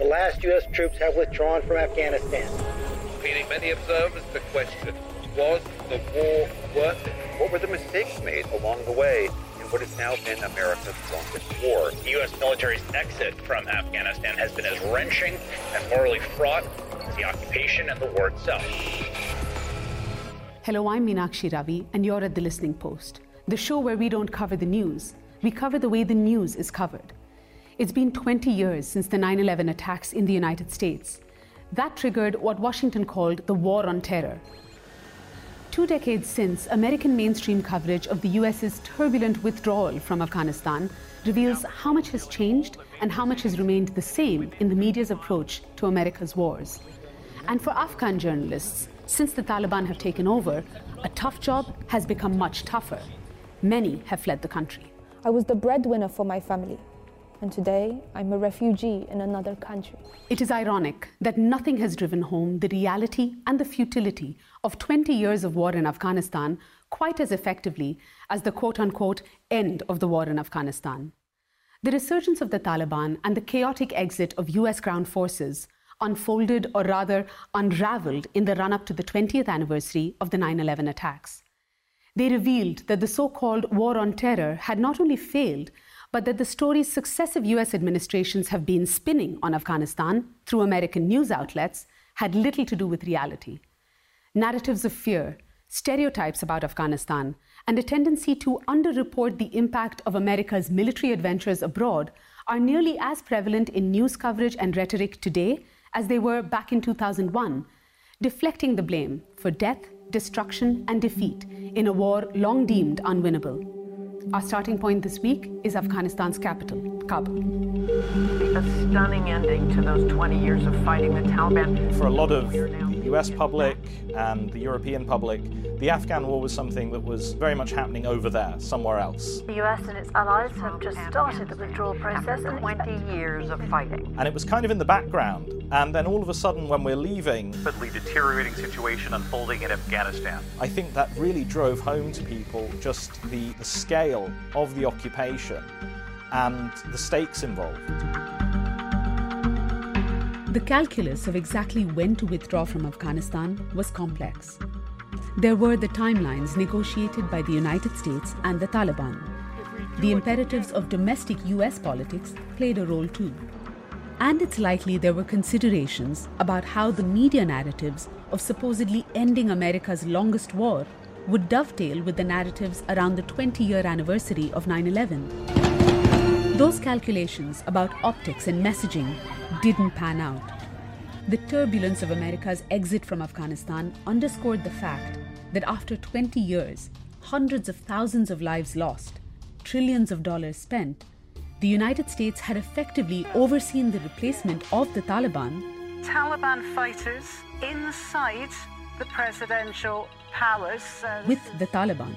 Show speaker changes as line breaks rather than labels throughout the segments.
the last U.S. troops have withdrawn from Afghanistan.
Leading many observers to question was the war worth it? What were the mistakes made along the way in what has now been America's longest war?
The U.S. military's exit from Afghanistan has been as wrenching and morally fraught as the occupation and the war itself.
Hello, I'm Meenakshi Ravi, and you're at The Listening Post, the show where we don't cover the news, we cover the way the news is covered. It's been 20 years since the 9 11 attacks in the United States. That triggered what Washington called the War on Terror. Two decades since, American mainstream coverage of the US's turbulent withdrawal from Afghanistan reveals how much has changed and how much has remained the same in the media's approach to America's wars. And for Afghan journalists, since the Taliban have taken over, a tough job has become much tougher. Many have fled the country.
I was the breadwinner for my family, and today I'm a refugee in another country.
It is ironic that nothing has driven home the reality and the futility of 20 years of war in Afghanistan quite as effectively as the quote unquote end of the war in Afghanistan. The resurgence of the Taliban and the chaotic exit of US ground forces unfolded or rather unraveled in the run up to the 20th anniversary of the 9 11 attacks. They revealed that the so called war on terror had not only failed, but that the stories successive US administrations have been spinning on Afghanistan through American news outlets had little to do with reality. Narratives of fear, stereotypes about Afghanistan, and a tendency to underreport the impact of America's military adventures abroad are nearly as prevalent in news coverage and rhetoric today as they were back in 2001, deflecting the blame for death, destruction, and defeat in a war long deemed unwinnable. Our starting point this week is Afghanistan's capital, Kabul.
A stunning ending to those 20 years of fighting the Taliban.
For a lot of the US public and the European public, the Afghan war was something that was very much happening over there, somewhere else.
The US and its allies have just started the withdrawal process.
and 20 years of fighting.
And it was kind of in the background. And then all of a sudden, when we're leaving, a
rapidly deteriorating situation unfolding in Afghanistan.
I think that really drove home to people just the, the scale of the occupation and the stakes involved.
The calculus of exactly when to withdraw from Afghanistan was complex. There were the timelines negotiated by the United States and the Taliban. The imperatives of domestic US politics played a role too. And it's likely there were considerations about how the media narratives of supposedly ending America's longest war would dovetail with the narratives around the 20 year anniversary of 9 11. Those calculations about optics and messaging didn't pan out. The turbulence of America's exit from Afghanistan underscored the fact that after 20 years, hundreds of thousands of lives lost, trillions of dollars spent, the United States had effectively overseen the replacement of the Taliban.
Taliban fighters inside the presidential palace. Uh,
with the Taliban.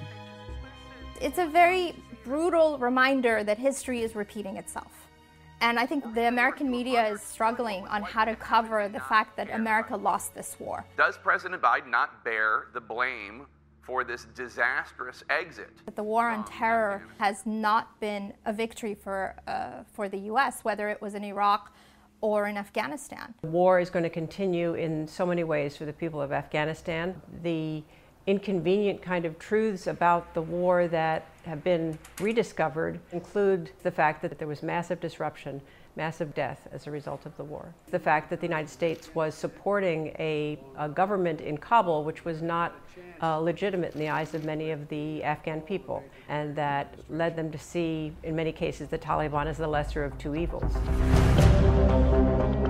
It's a very brutal reminder that history is repeating itself. And I think the American media is struggling on how to cover the fact that America lost this war.
Does President Biden not bear the blame for this disastrous exit?
That the war on terror has not been a victory for, uh, for the U.S., whether it was in Iraq or in Afghanistan.
The war is going to continue in so many ways for the people of Afghanistan. The inconvenient kind of truths about the war that have been rediscovered include the fact that there was massive disruption, massive death as a result of the war. The fact that the United States was supporting a, a government in Kabul which was not uh, legitimate in the eyes of many of the Afghan people, and that led them to see, in many cases, the Taliban as the lesser of two evils.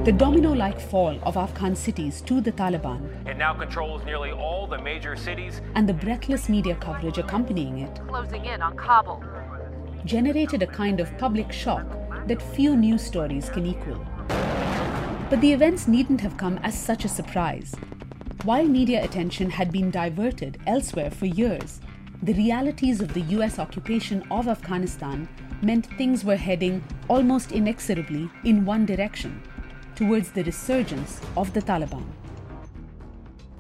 The domino like fall of Afghan cities to the Taliban.
It now controls nearly all the major cities.
And the breathless media coverage accompanying it.
Closing in on Kabul.
Generated a kind of public shock that few news stories can equal. But the events needn't have come as such a surprise. While media attention had been diverted elsewhere for years, the realities of the US occupation of Afghanistan meant things were heading almost inexorably in one direction towards the resurgence of the Taliban.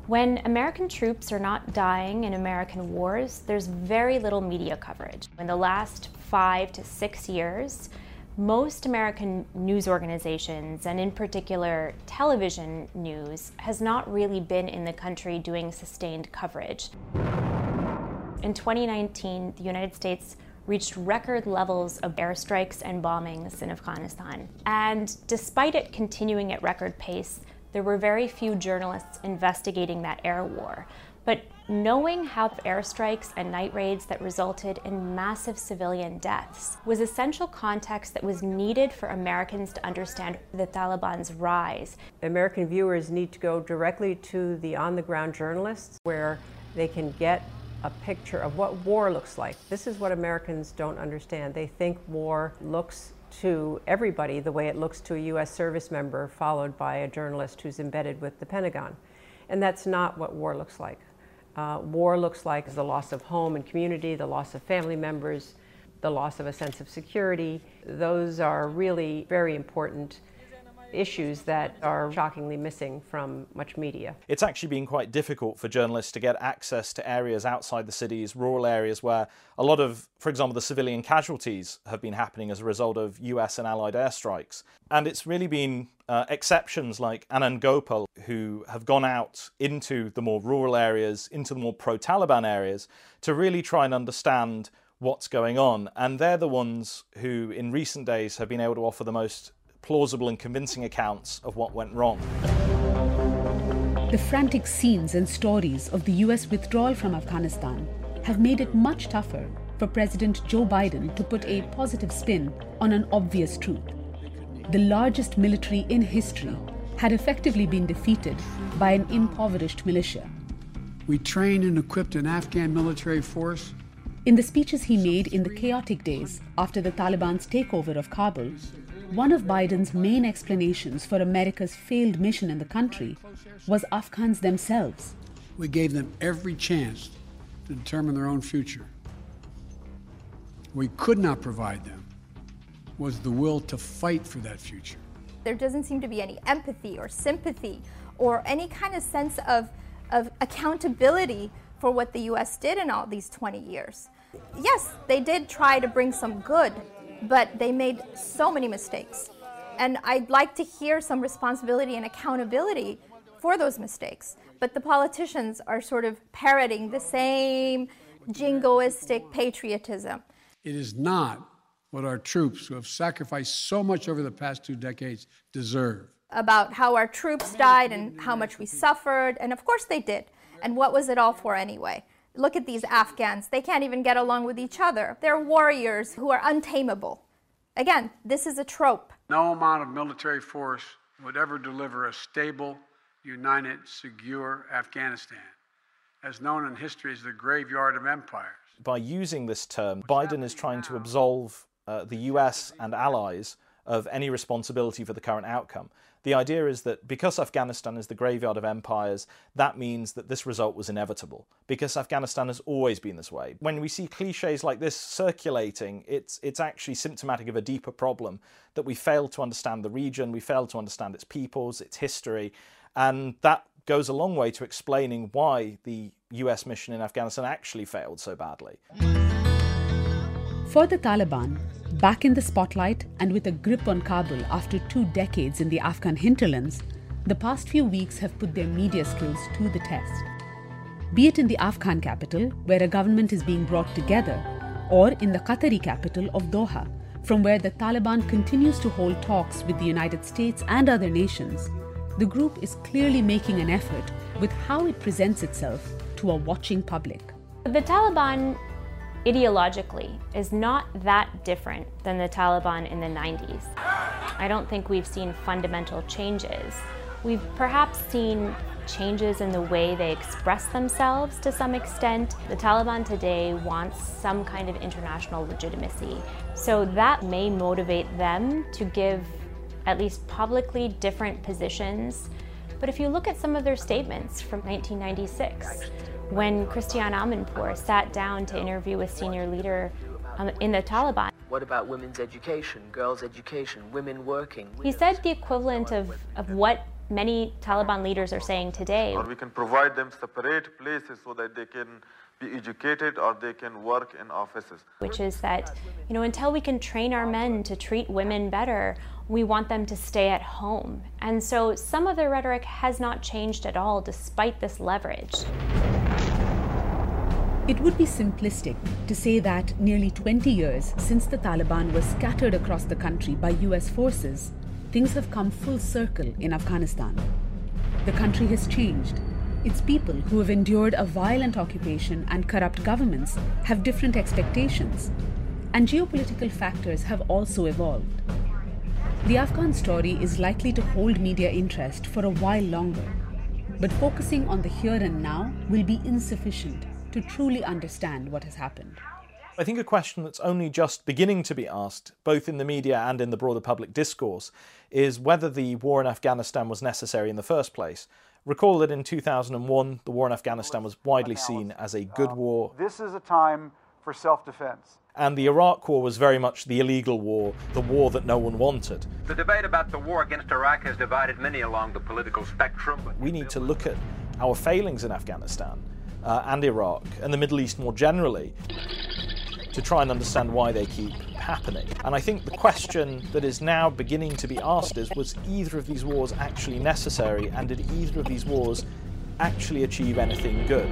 When American troops are not dying in American wars, there's very little media coverage. In the last five to six years, most American news organizations, and in particular television news, has not really been in the country doing sustained coverage. In 2019, the United States reached record levels of airstrikes and bombings in Afghanistan. And despite it continuing at record pace, there were very few journalists investigating that air war. But knowing how airstrikes and night raids that resulted in massive civilian deaths was essential context that was needed for Americans to understand the Taliban's rise.
American viewers need to go directly to the on the ground journalists where they can get a picture of what war looks like. This is what Americans don't understand. They think war looks to everybody the way it looks to a U.S. service member followed by a journalist who's embedded with the Pentagon. And that's not what war looks like. Uh, war looks like is the loss of home and community, the loss of family members, the loss of a sense of security. Those are really very important issues that are shockingly missing from much media.
It's actually been quite difficult for journalists to get access to areas outside the cities, rural areas where a lot of, for example, the civilian casualties have been happening as a result of US and Allied airstrikes. And it's really been uh, exceptions like Anand Gopal who have gone out into the more rural areas, into the more pro Taliban areas, to really try and understand what's going on. And they're the ones who, in recent days, have been able to offer the most plausible and convincing accounts of what went wrong.
The frantic scenes and stories of the US withdrawal from Afghanistan have made it much tougher for President Joe Biden to put a positive spin on an obvious truth. The largest military in history had effectively been defeated by an impoverished militia.
We trained and equipped an Afghan military force.
In the speeches he made in the chaotic days after the Taliban's takeover of Kabul, one of Biden's main explanations for America's failed mission in the country was Afghans themselves.
We gave them every chance to determine their own future. We could not provide them was the will to fight for that future.
There doesn't seem to be any empathy or sympathy or any kind of sense of, of accountability for what the US did in all these 20 years. Yes, they did try to bring some good but they made so many mistakes. And I'd like to hear some responsibility and accountability for those mistakes. But the politicians are sort of parroting the same jingoistic patriotism.
It is not what our troops, who have sacrificed so much over the past two decades, deserve.
About how our troops died and how much we suffered, and of course they did. And what was it all for anyway? Look at these Afghans. They can't even get along with each other. They're warriors who are untamable. Again, this is a trope.
No amount of military force would ever deliver a stable, united, secure Afghanistan, as known in history as the graveyard of empires.
By using this term, Biden is trying to absolve uh, the US and allies of any responsibility for the current outcome. The idea is that because Afghanistan is the graveyard of empires, that means that this result was inevitable, because Afghanistan has always been this way. When we see cliches like this circulating, it's, it's actually symptomatic of a deeper problem that we fail to understand the region, we fail to understand its peoples, its history, and that goes a long way to explaining why the US mission in Afghanistan actually failed so badly.
For the Taliban, Back in the spotlight and with a grip on Kabul after two decades in the Afghan hinterlands, the past few weeks have put their media skills to the test. Be it in the Afghan capital, where a government is being brought together, or in the Qatari capital of Doha, from where the Taliban continues to hold talks with the United States and other nations, the group is clearly making an effort with how it presents itself to a watching public.
The Taliban ideologically is not that different than the Taliban in the 90s. I don't think we've seen fundamental changes. We've perhaps seen changes in the way they express themselves to some extent. The Taliban today wants some kind of international legitimacy. So that may motivate them to give at least publicly different positions. But if you look at some of their statements from 1996, when Christiane Amanpour sat down to interview a senior leader um, in the Taliban.
What about women's education, girls' education, women working?
He said the equivalent of, of what many Taliban leaders are saying today.
Or we can provide them separate places so that they can be educated or they can work in offices.
Which is that, you know, until we can train our men to treat women better, we want them to stay at home. And so some of their rhetoric has not changed at all despite this leverage.
It would be simplistic to say that nearly 20 years since the Taliban was scattered across the country by US forces, things have come full circle in Afghanistan. The country has changed. Its people, who have endured a violent occupation and corrupt governments, have different expectations. And geopolitical factors have also evolved. The Afghan story is likely to hold media interest for a while longer, but focusing on the here and now will be insufficient to truly understand what has happened.
I think a question that's only just beginning to be asked, both in the media and in the broader public discourse, is whether the war in Afghanistan was necessary in the first place. Recall that in 2001, the war in Afghanistan was widely seen as a good um, war.
This is a time for self defense.
And the Iraq War was very much the illegal war, the war that no one wanted.
The debate about the war against Iraq has divided many along the political spectrum.
We need to look at our failings in Afghanistan uh, and Iraq and the Middle East more generally to try and understand why they keep happening. And I think the question that is now beginning to be asked is was either of these wars actually necessary and did either of these wars actually achieve anything good?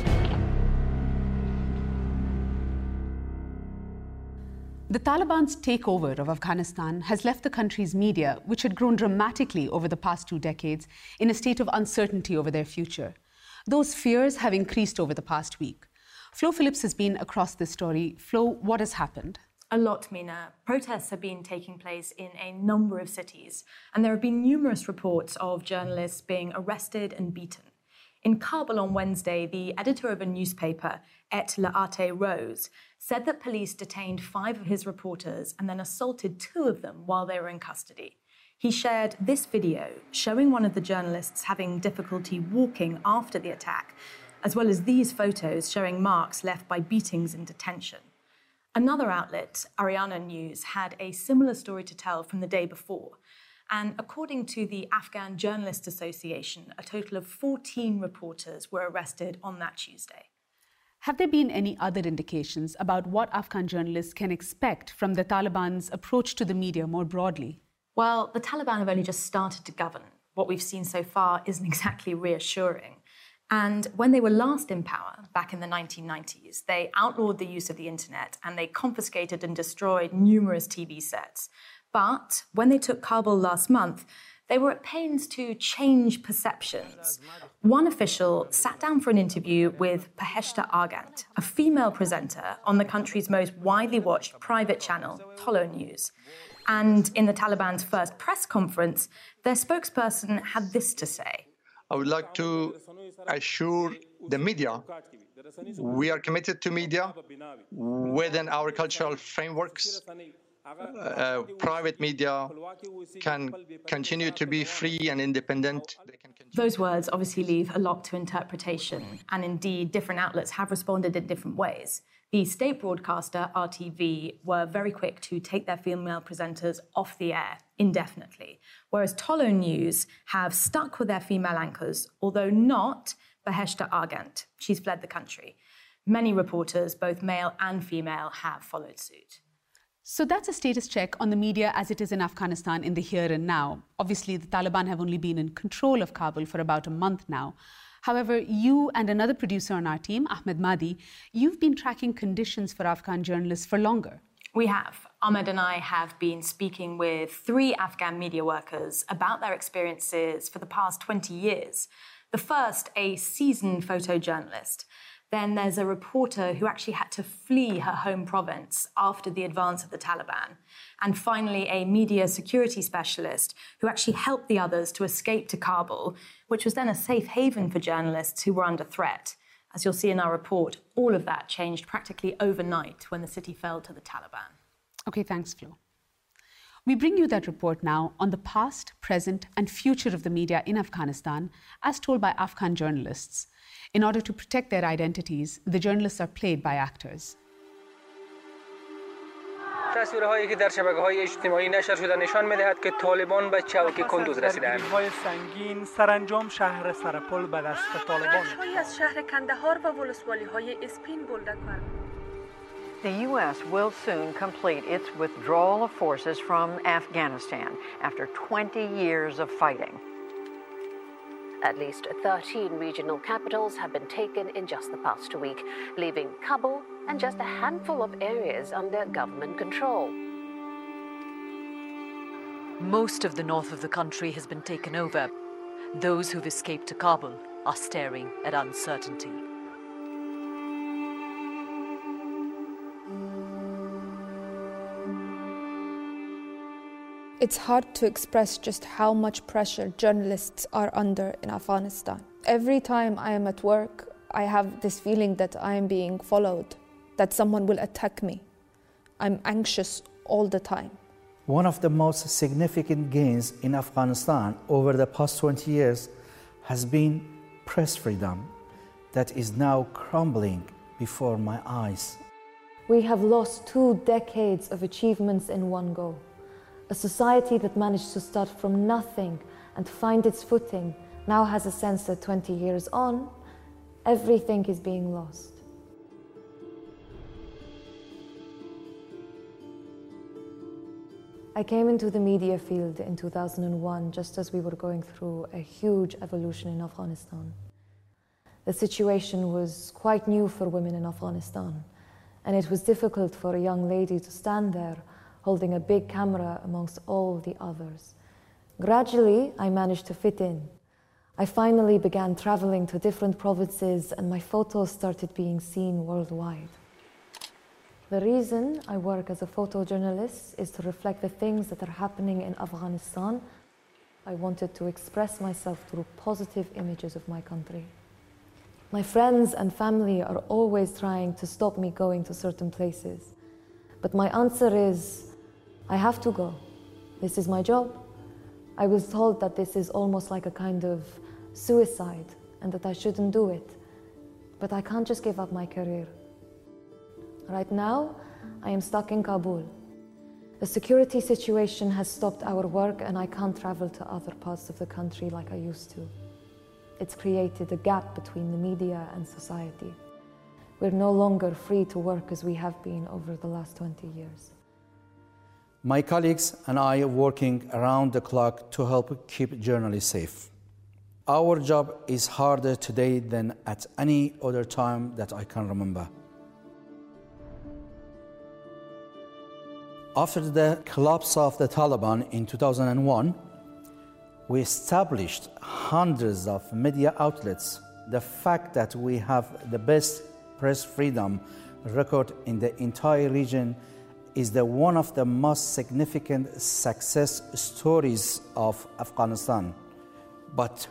The Taliban's takeover of Afghanistan has left the country's media, which had grown dramatically over the past two decades, in a state of uncertainty over their future. Those fears have increased over the past week. Flo Phillips has been across this story. Flo, what has happened?
A lot, Mina. Protests have been taking place in a number of cities, and there have been numerous reports of journalists being arrested and beaten. In Kabul on Wednesday, the editor of a newspaper, Etilaat Roz, said that police detained five of his reporters and then assaulted two of them while they were in custody. He shared this video showing one of the journalists having difficulty walking after the attack, as well as these photos showing marks left by beatings in detention. Another outlet, Ariana News, had a similar story to tell from the day before. And according to the Afghan Journalists Association, a total of 14 reporters were arrested on that Tuesday.
Have there been any other indications about what Afghan journalists can expect from the Taliban's approach to the media more broadly?
Well, the Taliban have only just started to govern. What we've seen so far isn't exactly reassuring. And when they were last in power, back in the 1990s, they outlawed the use of the internet and they confiscated and destroyed numerous TV sets. But when they took Kabul last month, they were at pains to change perceptions. One official sat down for an interview with Beheshta Arghand, a female presenter on the country's most widely watched private channel, Tolo News. And in the Taliban's first press conference, their spokesperson had this to say
I would like to assure the media we are committed to media within our cultural frameworks uh, private media can continue to be free and independent.
Those words obviously leave a lot to interpretation, and indeed, different outlets have responded in different ways. The state broadcaster, RTV, were very quick to take their female presenters off the air indefinitely, whereas Tolo News have stuck with their female anchors, although not Beheshta Arghand. She's fled the country. Many reporters, both male and female, have followed suit.
So that's a status check on the media as it is in Afghanistan in the here and now. Obviously, the Taliban have only been in control of Kabul for about a month now. However, you and another producer on our team, Ahmed Madi, you've been tracking conditions for Afghan journalists for longer.
We have. Ahmed and I have been speaking with three Afghan media workers about their experiences for the past 20 years. The first, a seasoned photojournalist. Then there's a reporter who actually had to flee her home province after the advance of the Taliban. And finally, a media security specialist who actually helped the others to escape to Kabul, which was then a safe haven for journalists who were under threat. As you'll see in our report, all of that changed practically overnight when the city fell to the Taliban.
Okay, thanks, Flo. We bring you that report now on the past, present, and future of the media in Afghanistan, as told by Afghan journalists. In order to protect their identities, the journalists are played by actors.
تصویرهایی که در شبکه های اجتماعی نشر شده نشان می‌دهد که طالبان به چوک کندوز رسیدند
های سنگین سرانجام شهر سرپل به دست طالبان
از شهر کندهار و ولسوالی های اسپین بولدکوان
The U.S. will soon complete its withdrawal of forces from Afghanistan after 20 years of fighting.
At least 13 regional capitals have been taken in just the past week, leaving Kabul and just a handful of areas under government control.
Most of the north of the country has been taken over. Those who've escaped to Kabul are staring at uncertainty.
It's hard to express just how much pressure journalists are under in Afghanistan. Every time I am at work, I have this feeling that I am being followed, that someone will attack me. I'm anxious all the time.
One of the most significant gains in Afghanistan over the past 20 years has been press freedom that is now crumbling before my eyes.
We have lost two decades of achievements in one go. A society that managed to start from nothing and find its footing now has a sense that 20 years on, everything is being lost. I came into the media field in 2001 just as we were going through a huge evolution in Afghanistan. The situation was quite new for women in Afghanistan, and it was difficult for a young lady to stand there holding a big camera amongst all the others. Gradually, I managed to fit in. I finally began traveling to different provinces, and my photos started being seen worldwide. The reason I work as a photojournalist is to reflect the things that are happening in Afghanistan. I wanted to express myself through positive images of my country. My friends and family are always trying to stop me going to certain places. But my answer is I have to go. This is my job. I was told that this is almost like a kind of suicide and that I shouldn't do it. But I can't just give up my career. Right now, I am stuck in Kabul. The security situation has stopped our work, and I can't travel to other parts of the country like I used to. It's created a gap between the media and society. We're no longer free to work as we have been over the last 20 years.
My colleagues and I are working around the clock to help keep journalists safe. Our job is harder today than at any other time that I can remember. After the collapse of the Taliban in 2001, we established hundreds of media outlets. The fact that we have the best press freedom record in the entire region is the one of the most significant success stories of Afghanistan. But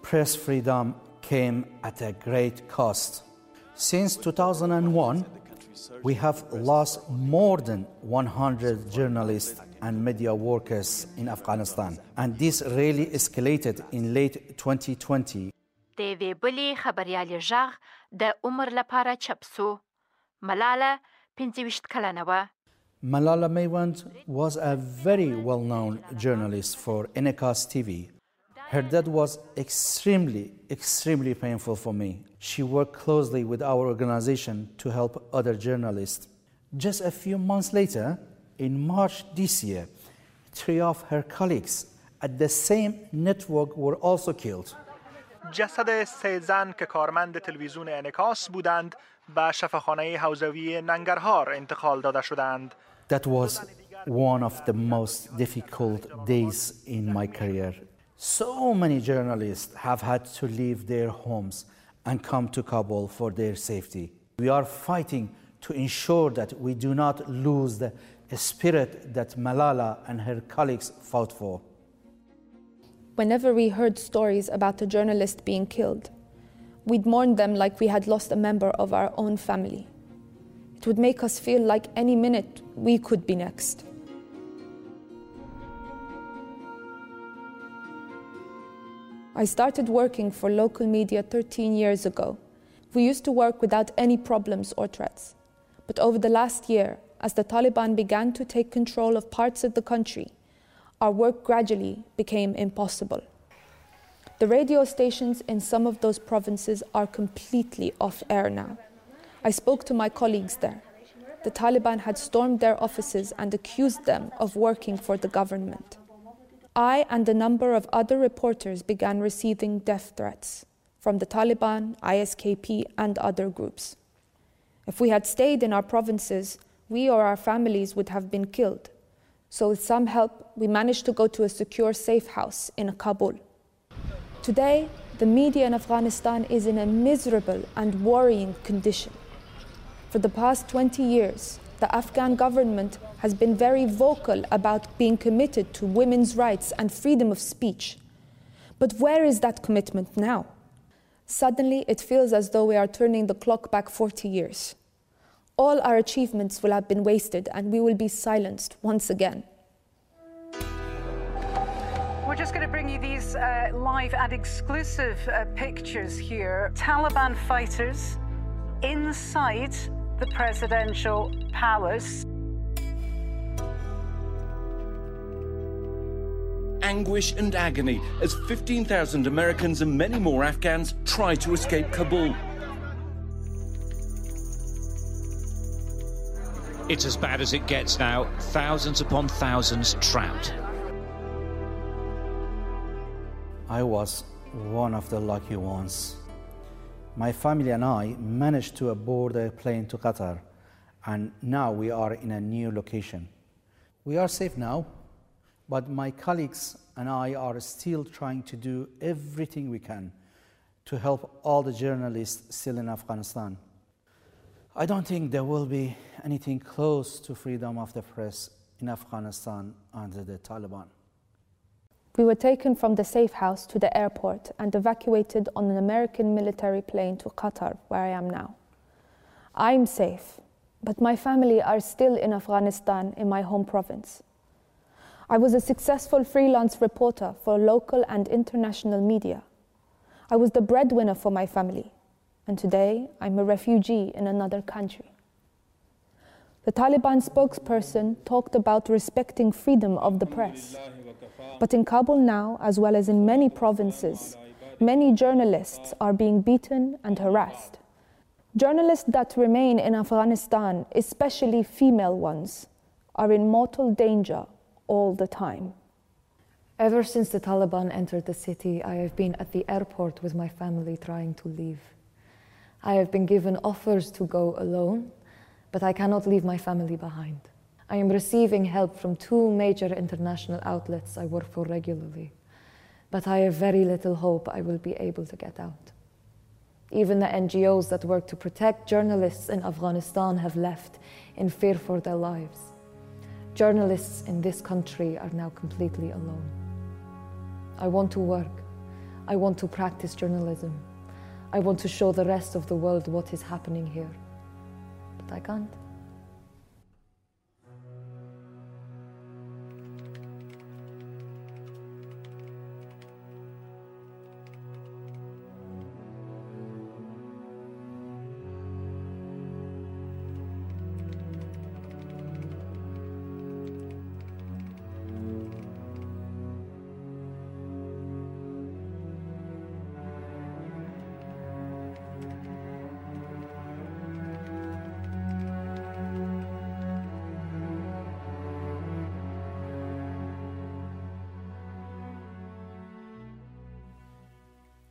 press freedom came at a great cost. Since 2001, we have lost more than 100 journalists and media workers in Afghanistan, and this really escalated in late 2020.
د یوې بلې خبریالې غږ د عمر لپاره چپ ملاله 25 کلنه
Malala Maiwand was a very well known journalist for Enikass TV. Her death was extremely, extremely painful for me. She worked closely with our organization to help other journalists. Just a few months later, in March this year, three of her colleagues at the same network were also killed.
جسد سه زن که کارمند تلویزیون انکاس بودند به شفاخانه حوزوی ننگرهار انتقال داده شدند.
That was one of the most difficult days in my career. So many journalists have had to leave their homes and come to Kabul for their safety. We are fighting to ensure that we do not lose the spirit that Malala and her colleagues fought for.
Whenever we heard stories about a journalist being killed, we'd mourn them like we had lost a member of our own family. It would make us feel like any minute we could be next. I started working for local media 13 years ago. We used to work without any problems or threats. But over the last year, as the Taliban began to take control of parts of the country, our work gradually became impossible. The radio stations in some of those provinces are completely off air now. I spoke to my colleagues there. The Taliban had stormed their offices and accused them of working for the government. I and a number of other reporters began receiving death threats from the Taliban, ISKP, and other groups. If we had stayed in our provinces, we or our families would have been killed. So, with some help, we managed to go to a secure safe house in Kabul. Today, the media in Afghanistan is in a miserable and worrying condition. For the past 20 years, the Afghan government has been very vocal about being committed to women's rights and freedom of speech. But where is that commitment now? Suddenly, it feels as though we are turning the clock back 40 years. All our achievements will have been wasted and we will be silenced once again.
We're just going to bring you these uh, live and exclusive uh, pictures here. Taliban fighters inside the presidential palace.
Anguish and agony as 15,000 Americans and many more Afghans try to escape Kabul.
It's as bad as it gets now. Thousands upon thousands trapped.
I was one of the lucky ones. My family and I managed to board a plane to Qatar, and now we are in a new location. We are safe now, but my colleagues and I are still trying to do everything we can to help all the journalists still in Afghanistan. I don't think there will be anything close to freedom of the press in Afghanistan under the Taliban.
We were taken from the safe house to the airport and evacuated on an American military plane to Qatar, where I am now. I'm safe, but my family are still in Afghanistan in my home province. I was a successful freelance reporter for local and international media. I was the breadwinner for my family, and today I'm a refugee in another country. The Taliban spokesperson talked about respecting freedom of the press. But in Kabul now, as well as in many provinces, many journalists are being beaten and harassed. Journalists that remain in Afghanistan, especially female ones, are in mortal danger all the time.
Ever since the Taliban entered the city, I have been at the airport with my family trying to leave. I have been given offers to go alone, but I cannot leave my family behind. I am receiving help from two major international outlets I work for regularly, but I have very little hope I will be able to get out. Even the NGOs that work to protect journalists in Afghanistan have left in fear for their lives. Journalists in this country are now completely alone. I want to work. I want to practice journalism. I want to show the rest of the world what is happening here. But I can't.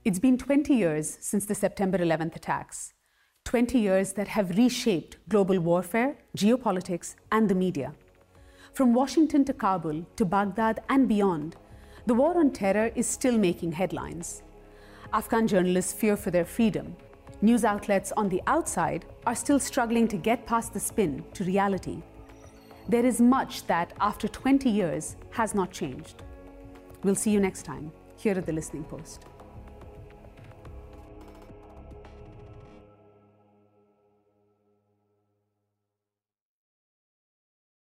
It's been 20 years since the September 11th attacks, 20 years that have reshaped global warfare, geopolitics, and the media. From Washington to Kabul to Baghdad and beyond, the war on terror is still making headlines. Afghan journalists fear for their freedom. News outlets on the outside are still struggling to get past the spin to reality. There is much that, after 20 years, has not changed. We'll see you next time here at the Listening Post.